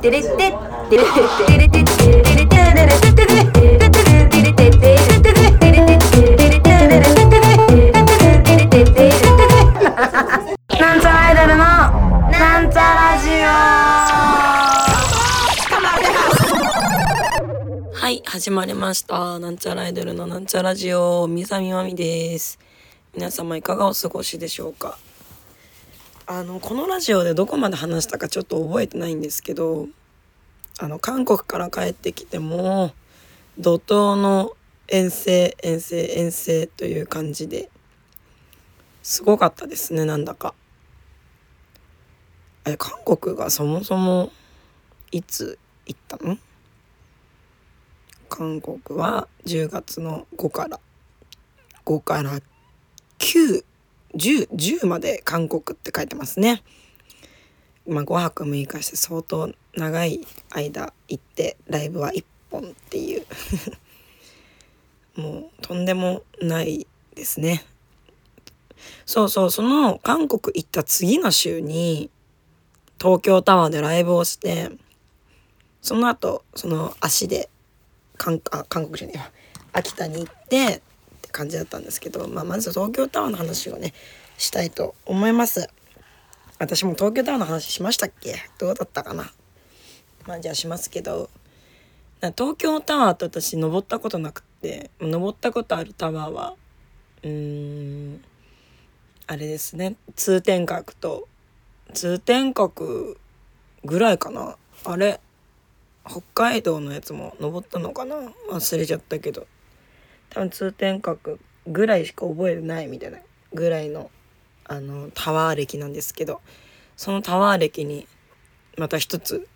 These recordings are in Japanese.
テレテテテレテレテテテレテレテテテテテはい始まりましたなんちゃらアイドルのなんちゃラジオみさみまみです皆様いかがお過ごしでしょうかあの、このラジオでどこまで話したかちょっと覚えてないんですけど、あの、韓国から帰ってきても、怒涛の遠征、遠征、遠征という感じで、すごかったですね、なんだか。え、韓国がそもそも、いつ行ったの？韓国は10月の5から5から9 10, 10まで韓国って書いてますね。まあ5泊6日して相当長い間行ってライブは1本っていう もうとんでもないですね。そうそうその韓国行った次の週に東京タワーでライブをしてその後その足で韓あ韓国じゃねえわ秋田に行って感じだったんですけど、まあ、まず東京タワーの話をねしたいと思います。私も東京タワーの話しましたっけ？どうだったかな？まあじゃあしますけど東京タワーって私登ったことなくって登ったことあるタワーはうーんあれですね。通天閣と通天閣ぐらいかな。あれ北海道のやつも登ったのかな？忘れちゃったけど。多分通天閣ぐらいしか覚えてないみたいなぐらいのあのタワー歴なんですけどそのタワー歴にまた一つ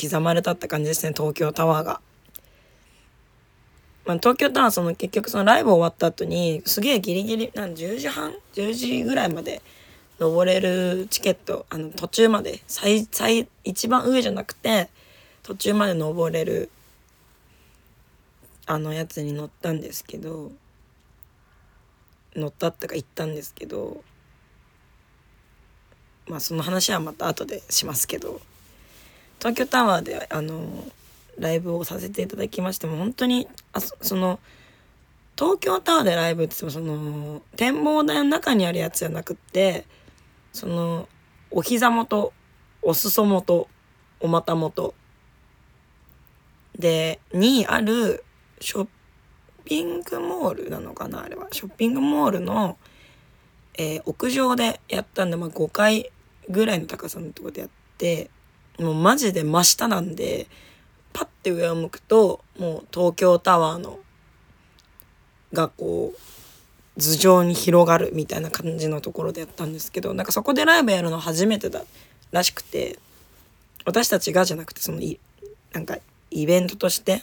刻まれたって感じですね東京タワーが。まあ、東京タワーその結局そのライブ終わった後にすげえギリギリなん10時半？10時ぐらいまで登れるチケットあの途中まで最最一番上じゃなくて途中まで登れるあのやつに乗ったんですけど乗ったってか行ったんですけどまあその話はまた後でしますけど東京タワーであのライブをさせていただきましても本当にあその東京タワーでライブって言ってもその展望台の中にあるやつじゃなくってそのお膝元お裾元お股元。でにあるショッピングモールなのかなあれは。ショッピングモールの、えー屋上でやったんで、まあ、5階ぐらいの高さのところでやってもうマジで真下なんでパッて上を向くともう東京タワーのがこう頭上に広がるみたいな感じのところでやったんですけどなんかそこでライブやるの初めてだらしくて私たちがじゃなくてそのいなんかイベントとして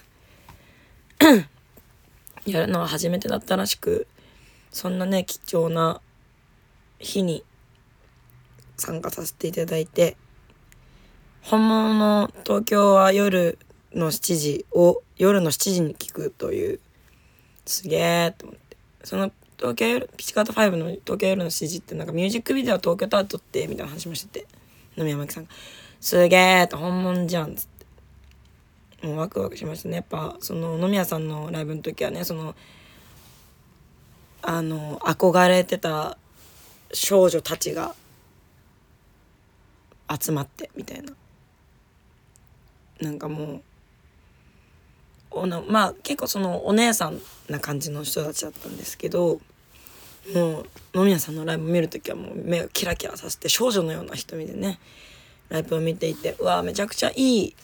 やるのは初めてだったらしくそんなね貴重な日に参加させていただいて本物の東京は夜の7時を夜の7時に聞くというすげえと思ってその東京夜ピチカート5の東京夜の7時ってなんかミュージックビデオ東京タワー撮ってみたいな話もしてて野宮真紀さんが「すげえ!」と本物じゃんっつってもうワクワクしましたね。やっぱその野宮さんのライブの時はねそのあの憧れてた少女たちが集まってみたいな。なんかもうおなまあ結構そのお姉さんな感じの人たちだったんですけどもう野宮さんのライブ見る時はもう目をキラキラさせて少女のような瞳でねライブを見ていてうわめちゃくちゃいい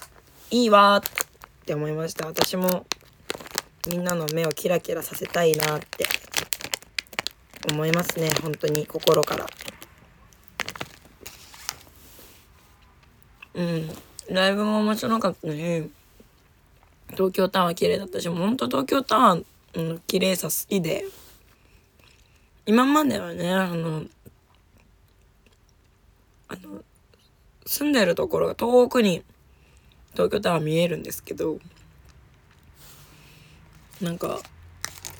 いいわーってって思いました。私もみんなの目をキラキラさせたいなって思いますね。本当に。心から。うん。ライブも面白かったし東京タワー綺麗だったしもうほんと東京タワーの綺麗さ好きで。今まではねあのあの住んでるところが遠くに東京タワー見えるんですけどなんか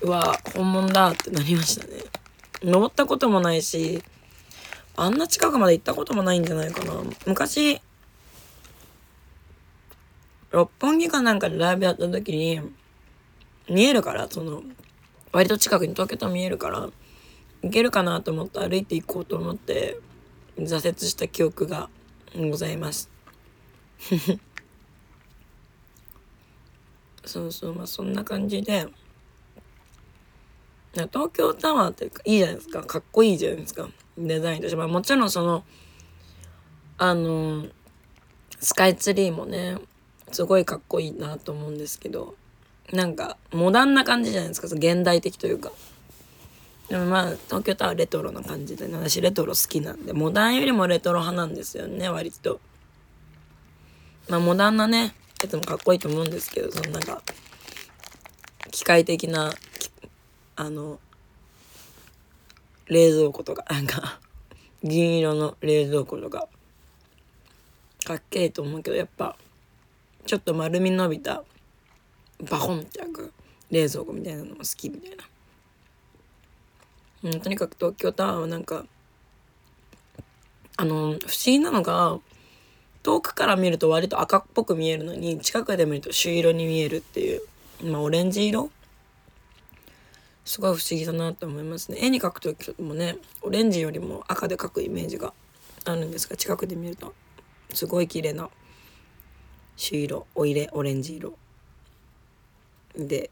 うわ本物だってなりましたね。登ったこともないしあんな近くまで行ったこともないんじゃないかな。昔六本木かなんかでライブやった時に見えるからその割と近くに東京タワー見えるから行けるかなと思って歩いて行こうと思って挫折した記憶がございます。そうそうまあそんな感じで。東京タワーっていうかいいじゃないですか。かっこいいじゃないですか。デザインとして。まあもちろんそのあのスカイツリーもねすごいかっこいいなと思うんですけどなんかモダンな感じじゃないですか。現代的というか。でもまあ東京タワーレトロな感じで、ね、私レトロ好きなんでモダンよりもレトロ派なんですよね割と。まあモダンなねやつもかっこいいと思うんですけどそのなんか機械的なあの冷蔵庫とかなんか銀色の冷蔵庫とかかっけえと思うけどやっぱちょっと丸み伸びたバコンって開く冷蔵庫みたいなのも好きみたいな。うん、とにかく東京タワーはなんかあの不思議なのが遠くから見ると割と赤っぽく見えるのに近くで見ると朱色に見えるっていうまあオレンジ色？すごい不思議だなと思いますね。絵に描く時もねオレンジよりも赤で描くイメージがあるんですが近くで見るとすごい綺麗な朱色お入れオレンジ色。で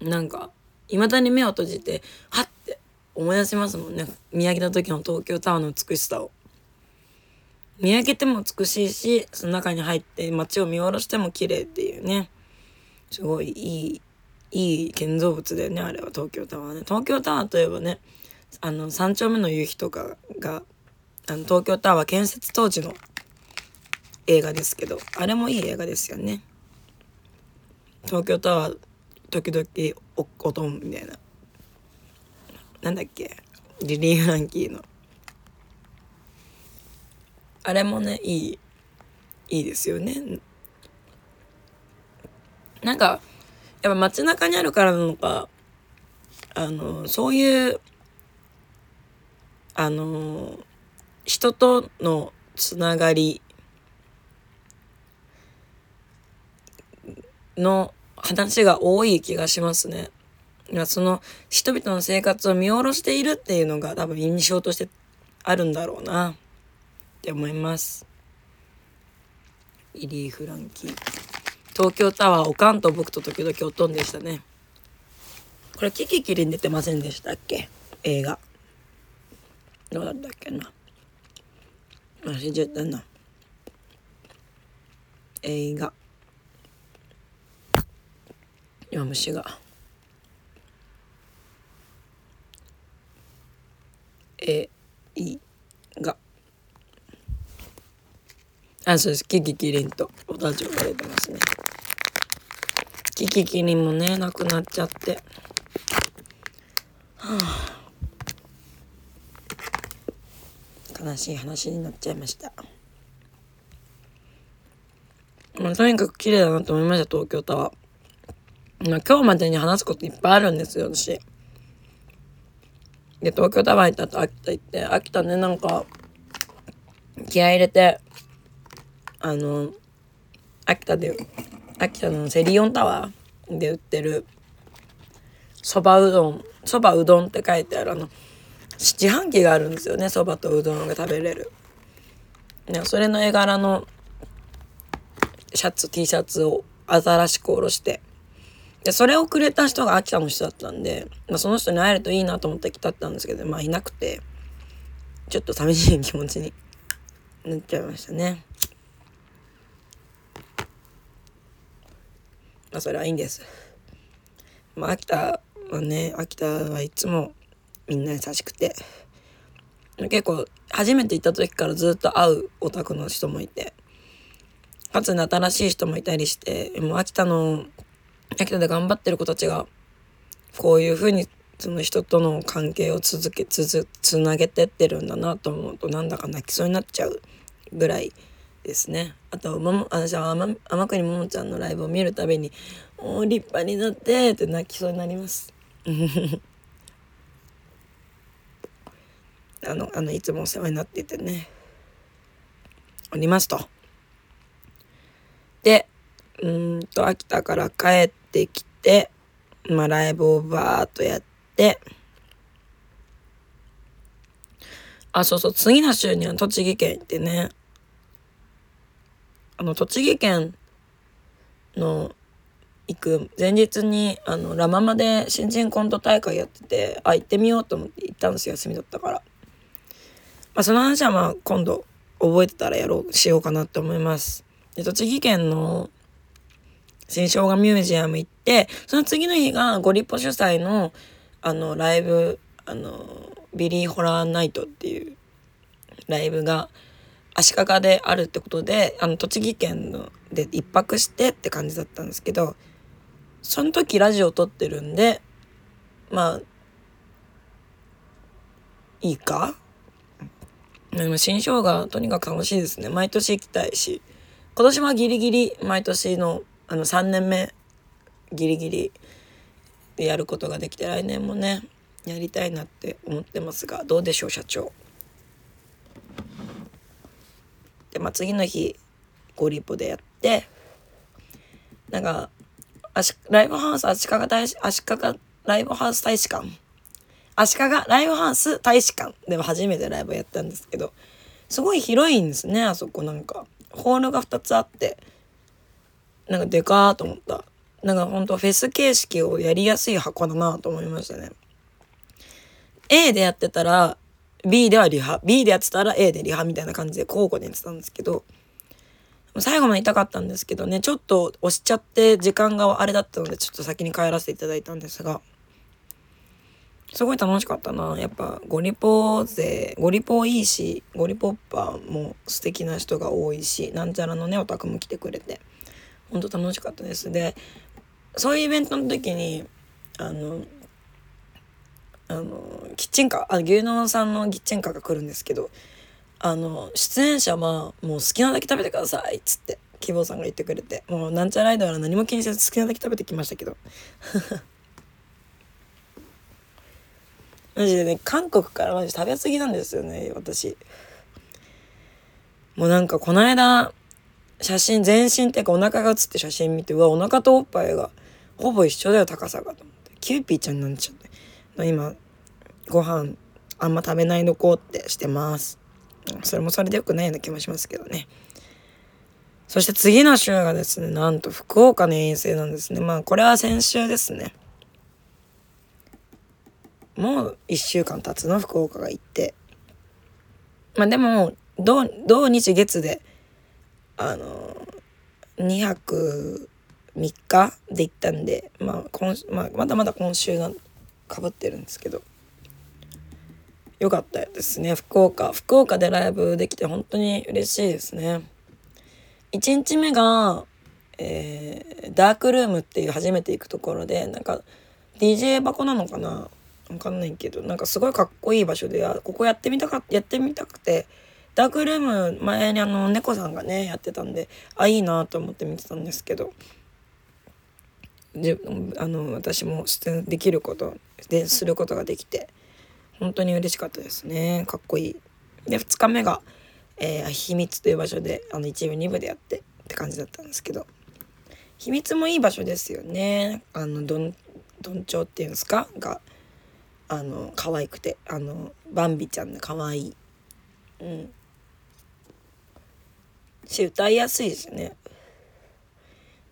なんかいまだに目を閉じてはって思い出しますもんね。見上げた時の東京タワーの美しさを。見上げても美しいしその中に入って街を見下ろしても綺麗っていうね。すごいいいいい建造物だよねあれは。東京タワーね。東京タワーといえばねあの三丁目の夕日とかがあの東京タワー建設当時の映画ですけどあれもいい映画ですよね。東京タワー時々おおとんみたいな。なんだっけ？リリー・フランキーの。あれもねいいいいですよねなんかやっぱ街中にあるからなのかあのそういうあの人とのつながりの話が多い気がしますね。その人々の生活を見下ろしているっていうのが多分印象としてあるんだろうなって思います。イリー・フランキー。東京タワーおかんと僕と時々おとんでしたね。これキキキリン出てませんでしたっけ？映画。どうだったっけな？忘れちゃったな。映画。今虫が。えいがあそうです。キキキリンと。お誕生日が出てますね。キキキリンもね亡くなっちゃって。はあ。悲しい話になっちゃいました。まあ、とにかく綺麗だなと思いました東京タワー、まあ、今日までに話すこといっぱいあるんですよ私。で東京タワー行った後秋田行って秋田ねなんか気合入れてあの秋田で秋田のセリオンタワーで売ってるそばうどんそばうどんって書いてあるあの自販機があるんですよねそばとうどんが食べれる。それの絵柄のシャツ T シャツを新しく下ろしてでそれをくれた人が秋田の人だったんで、まあ、その人に会えるといいなと思って来たったんですけどまあいなくてちょっと寂しい気持ちになっちゃいましたね。まあそれはいいんです。まあ秋田はね秋田はいつもみんな優しくて結構初めて行った時からずっと会うオタクの人もいてかつ新しい人もいたりしてもう秋田の秋田で頑張ってる子たちがこういうふうにその人との関係を続けつづつなげてってるんだなと思うとなんだか泣きそうになっちゃうぐらいですね。あとも私は天天国ももちゃんのライブを見るたびに「おお立派になって」って泣きそうになります。あのあのいつもお世話になっててね。おりますと。でうんと秋田から帰ってきてまあライブをバーっとやって。あそうそう次の週には栃木県行ってね。あの栃木県の行く前日にあのラ・ママで新人コント大会やっててあ行ってみようと思って行ったんですよ休みだったから、まあ、その話はまあ今度覚えてたらやろうしようかなって思います。で栃木県の新生姜ミュージアム行ってその次の日がゴリポ主催のあのライブあのビリー・ホラー・ナイトっていうライブが足利であるってことであの栃木県ので一泊してって感じだったんですけどその時ラジオ撮ってるんでまあいいか？でも新生姜とにかく楽しいですね毎年行きたいし今年はギリギリ毎年のあの3年目ギリギリでやることができて来年もねやりたいなって思ってますがどうでしょう社長？でまあ次の日ゴリポでやってなんかライブハウス足利大使足利ライブハウス大使館。足利ライブハウス大使館。でも初めてライブやったんですけどすごい広いんですねあそこ。なんかホールが2つあってなんかでかーと思った。なんかほんとフェス形式をやりやすい箱だなと思いましたね。A でやってたら B ではリハ B でやってたら A でリハみたいな感じで交互にやってたんですけど最後まで痛かったんですけどねちょっと押しちゃって時間があれだったのでちょっと先に帰らせていただいたんですがすごい楽しかったな。やっぱゴリポ勢ゴリポいいしゴリポッパーも素敵な人が多いしなんちゃらのねオタクも来てくれてほんと楽しかったです。でそういうイベントの時にあのあのキッチンカーあ牛丼さんのキッチンカーが来るんですけどあの出演者はもう好きなだけ食べてくださいっつって希望さんが言ってくれてもうなんちゃらアイドルは何も気にせず好きなだけ食べてきましたけど。マジでね韓国からマジ食べ過ぎなんですよね私。もうなんかこの間写真全身っていうかお腹が写って写真見てうわお腹とおっぱいがほぼ一緒だよ高さが。と思ってキューピーちゃんになっちゃって。今ご飯あんま食べないのこうってしてます。それもそれでよくないような気もしますけどね。そして次の週がですねなんと福岡の遠征なんですね。まあこれは先週ですね。もう1週間経つの福岡が行って。まあでも土土日月であの2泊3日で行ったんで、まあ今まあ、まだまだ今週がかぶってるんですけど。よかったですね福岡。福岡でライブできて本当に嬉しいですね。1日目が、えー、ダークルームっていう初めて行くところでなんか DJ 箱なのかな？わかんないけどなんかすごいかっこいい場所でここやってみたかやってみたくてダークルーム前にあの猫さんがねやってたんであいいなと思って見てたんですけど。であの私も出演できることですることができて本当に嬉しかったですね。かっこいい。で2日目が、えー、秘密という場所であの1部2部でやってって感じだったんですけど。秘密もいい場所ですよね。あのどんどんちょうっていうんですか？があの可愛くてあのバンビちゃんで可愛い。うん。し歌いやすいですよね。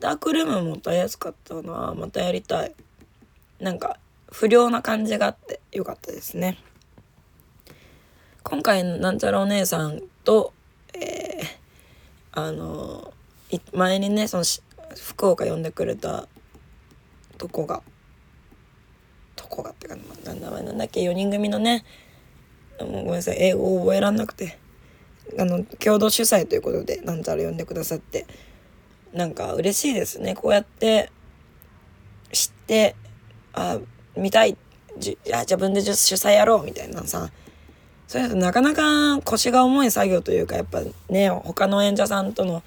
ダークルームも歌いやすかったなまたやりたい。なんか不良な感じがあってよかったですね。今回のなんちゃらお姉さんとえー、あの前にねその福岡呼んでくれたとこがとこがってか名前なんだっけ4人組のねもうごめんなさい英語を覚えらんなくてあの共同主催ということでなんちゃら呼んでくださって。なんか嬉しいですね。こうやって知ってあ見たい。じゃ自分で主催やろうみたいなさ。そういうとなかなか腰が重い作業というかやっぱね他の演者さんとの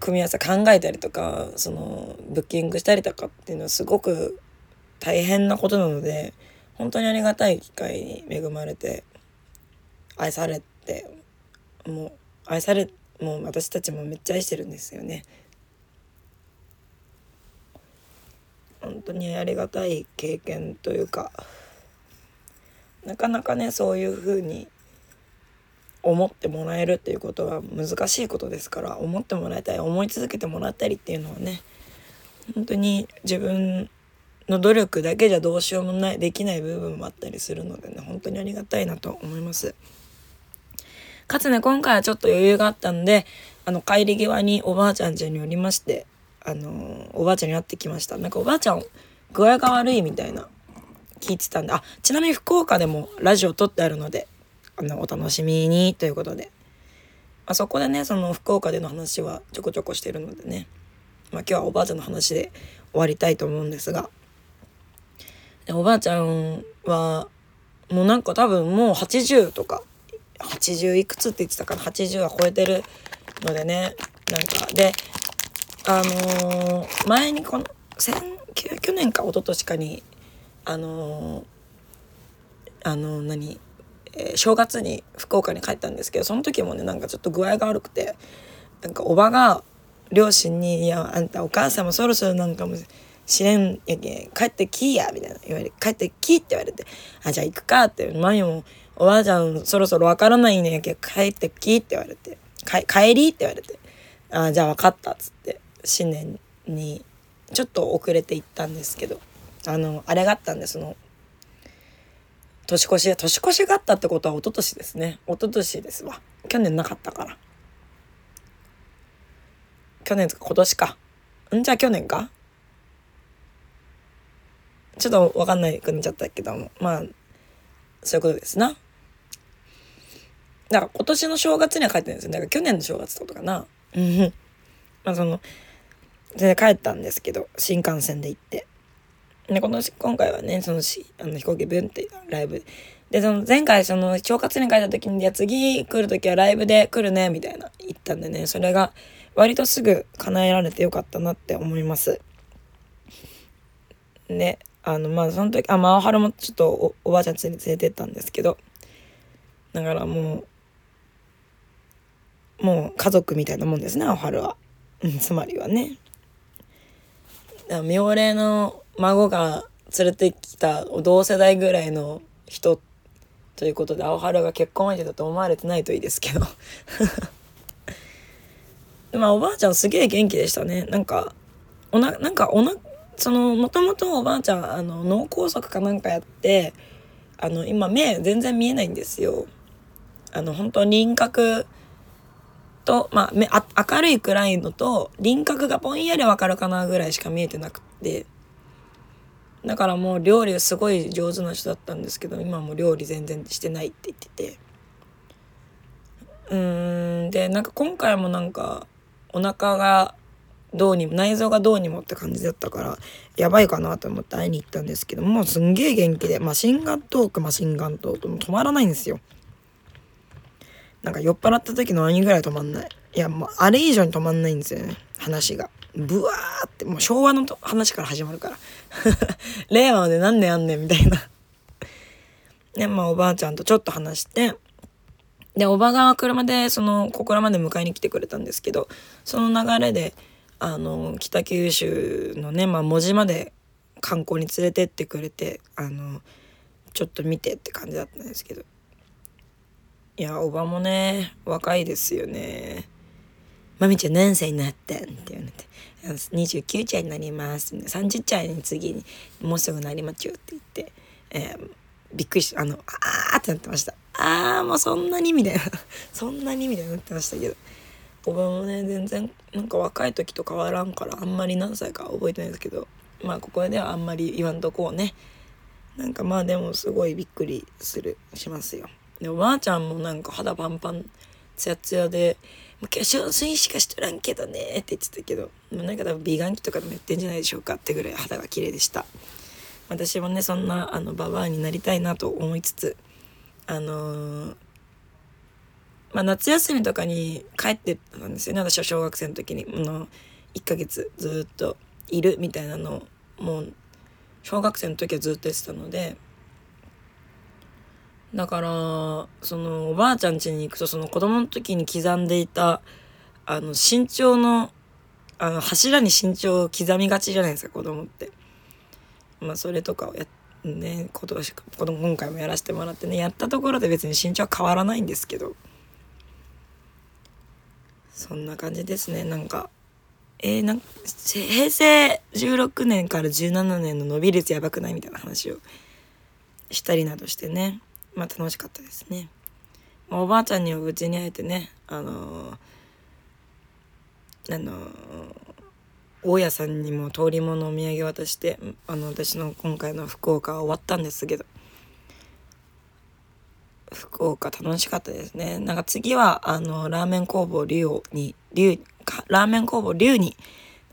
組み合わせ考えたりとかそのブッキングしたりとかっていうのはすごく大変なことなので本当にありがたい機会に恵まれて愛されてもう愛されてもう私たちもめっちゃ愛してるんですよね。本当にありがたい経験というかなかなかねそういうふうに思ってもらえるっていうことは難しいことですから思ってもらいたい思い続けてもらったりっていうのはね本当に自分の努力だけじゃどうしようもないできない部分もあったりするのでね本当にありがたいなと思います。かつね今回はちょっと余裕があったんであの帰り際におばあちゃん家におりましてあのおばあちゃんに会ってきました。なんかおばあちゃん具合が悪いみたいな聞いてたんであちなみに福岡でもラジオ撮ってあるのであのお楽しみにということで。あそこでねその福岡での話はちょこちょこしてるのでね、まあ、今日はおばあちゃんの話で終わりたいと思うんですが。おばあちゃんはもうなんか多分もう80とか80いくつって言ってたから80は超えてるのでねなんか。であのー、前にこの去年か一昨年かにあのー、あのー、何、えー、正月に福岡に帰ったんですけどその時もねなんかちょっと具合が悪くてなんかおばが両親に「いやあんたお母さんもそろそろなんかもしれんやけ帰ってきいや」みたいな言われ「帰ってき」って言われて「あじゃあ行くか」って前も「おばあちゃんそろそろわからないねやけど帰ってき」って言われて「帰り?」って言われて「あじゃあ分かった」っつって。新年にちょっと遅れて行ったんですけど。あのあれがあったんでその年越し年越しがあったってことは一昨年ですね。一昨年ですわ。去年なかったから。去年とか今年か。ん？じゃあ去年か？ちょっと分かんないくなっちゃったけども。まあそういうことですな。だから今年の正月には帰ってるんですよ。だから去年の正月ってことかな。うん。まあそので帰ったんですけど新幹線で行って。でこの今回はねそのしあの飛行機ブンってライブ。でその前回その正月に帰った時に「いや次来る時はライブで来るね」みたいな言ったんでねそれが割とすぐ叶えられてよかったなって思います。であのまあその時あまあはるもちょっとおおばあちゃん連れてったんですけどだからもうもう家族みたいなもんですねおはるは、うん、つまりはね。妙齢の孫が連れてきた同世代ぐらいの人ということで青春が結婚相手だと思われてないといいですけど。まあおばあちゃんすげえ元気でしたね。なんかおななんかおなそのもともとおばあちゃんあの脳梗塞かなんかやってあの今目全然見えないんですよ。あの本当輪郭と、まあ、あ明るい暗いのと輪郭がぼんやりわかるかなぐらいしか見えてなくて。だからもう料理すごい上手な人だったんですけど今も料理全然してないって言ってて。うーんでなんか今回もなんかお腹がどうにも内臓がどうにもって感じだったからやばいかなと思って会いに行ったんですけどもうすんげえ元気でマシンガントークマシンガントークも止まらないんですよ。なんか酔っ払った時の兄ぐらい止まんない。いや、もうあれ以上に止まんないんですよね。話が。ブワーって、もう昭和の話から始まるから。令和で何年あんねんみたいな。で、まあおばあちゃんとちょっと話して、で、おばが車で、その、小倉まで迎えに来てくれたんですけど、その流れで、あの、北九州のね、まあ文字まで観光に連れてってくれて、あの、ちょっと見てって感じだったんですけど。いや、おばもね、若いですよね。まみちゃん何歳になったんって言われて、29歳になります。30歳に次に、もうすぐなりまちゅうって言って、えー、びっくりしたあの、あーってなってました。あー、もうそんなにみたいな。そんなにみたいになってましたけど。おばもね、全然、なんか若い時と変わらんから、あんまり何歳か覚えてないですけど、まあ、ここではあんまり言わんとこうね。なんかまあでもすごいびっくりする、しますよ。でおばあちゃんもなんか肌パンパンツヤツヤで「化粧水しかしとらんけどね」って言ってたけどもうなんか多分美顔器とかでもやってんじゃないでしょうかってぐらい肌が綺麗でした。私もねそんなあのババアになりたいなと思いつつあのー、まあ、夏休みとかに帰ってたんですよね。私は小学生の時に。の1ヶ月ずっといるみたいなのをもう小学生の時はずっとやってたのでだからそのおばあちゃん家に行くとその子供の時に刻んでいたあの身長のあの柱に身長を刻みがちじゃないですか子供って。まあそれとかをやね今年今回もやらせてもらってねやったところで別に身長は変わらないんですけど。そんな感じですね。なんかえー、なん平成16年から17年の伸び率やばくない？みたいな話をしたりなどしてね。まあ楽しかったですね。おばあちゃんには無事に会えてねあのー、あのー、大家さんにも通りものお土産渡してあの私の今回の福岡は終わったんですけど福岡楽しかったですねなんか次はあのラーメン工房龍に龍ラーメン工房龍に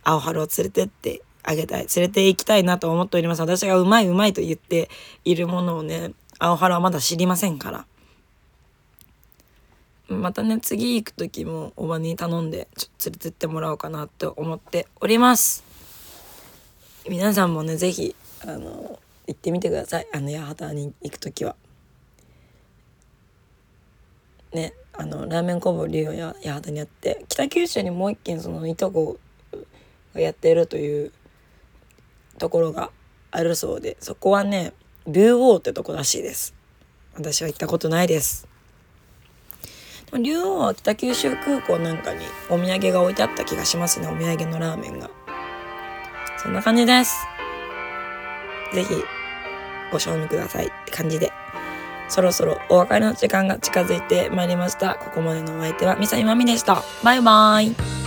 青春を連れてってあげたい連れて行きたいなと思っております私がうまいうまいと言っているものをね青春はまだ知りませんから。またね次行く時もおばに頼んでちょっと連れてってもらおうかなと思っております。皆さんもね是非あの行ってみてください。あの八幡に行く時は。ねあのラーメン工房龍や八幡にあって北九州にもう一軒そのいとこがやってるというところがあるそうでそこはね竜王ってとこらしいです。私は行ったことないです。竜王は北九州空港なんかにお土産が置いてあった気がしますね。お土産のラーメンが。そんな感じです。是非ご賞味ください。って感じで。そろそろお別れの時間が近づいてまいりました。ここまでのお相手はみさゆまみでした。バイバーイ。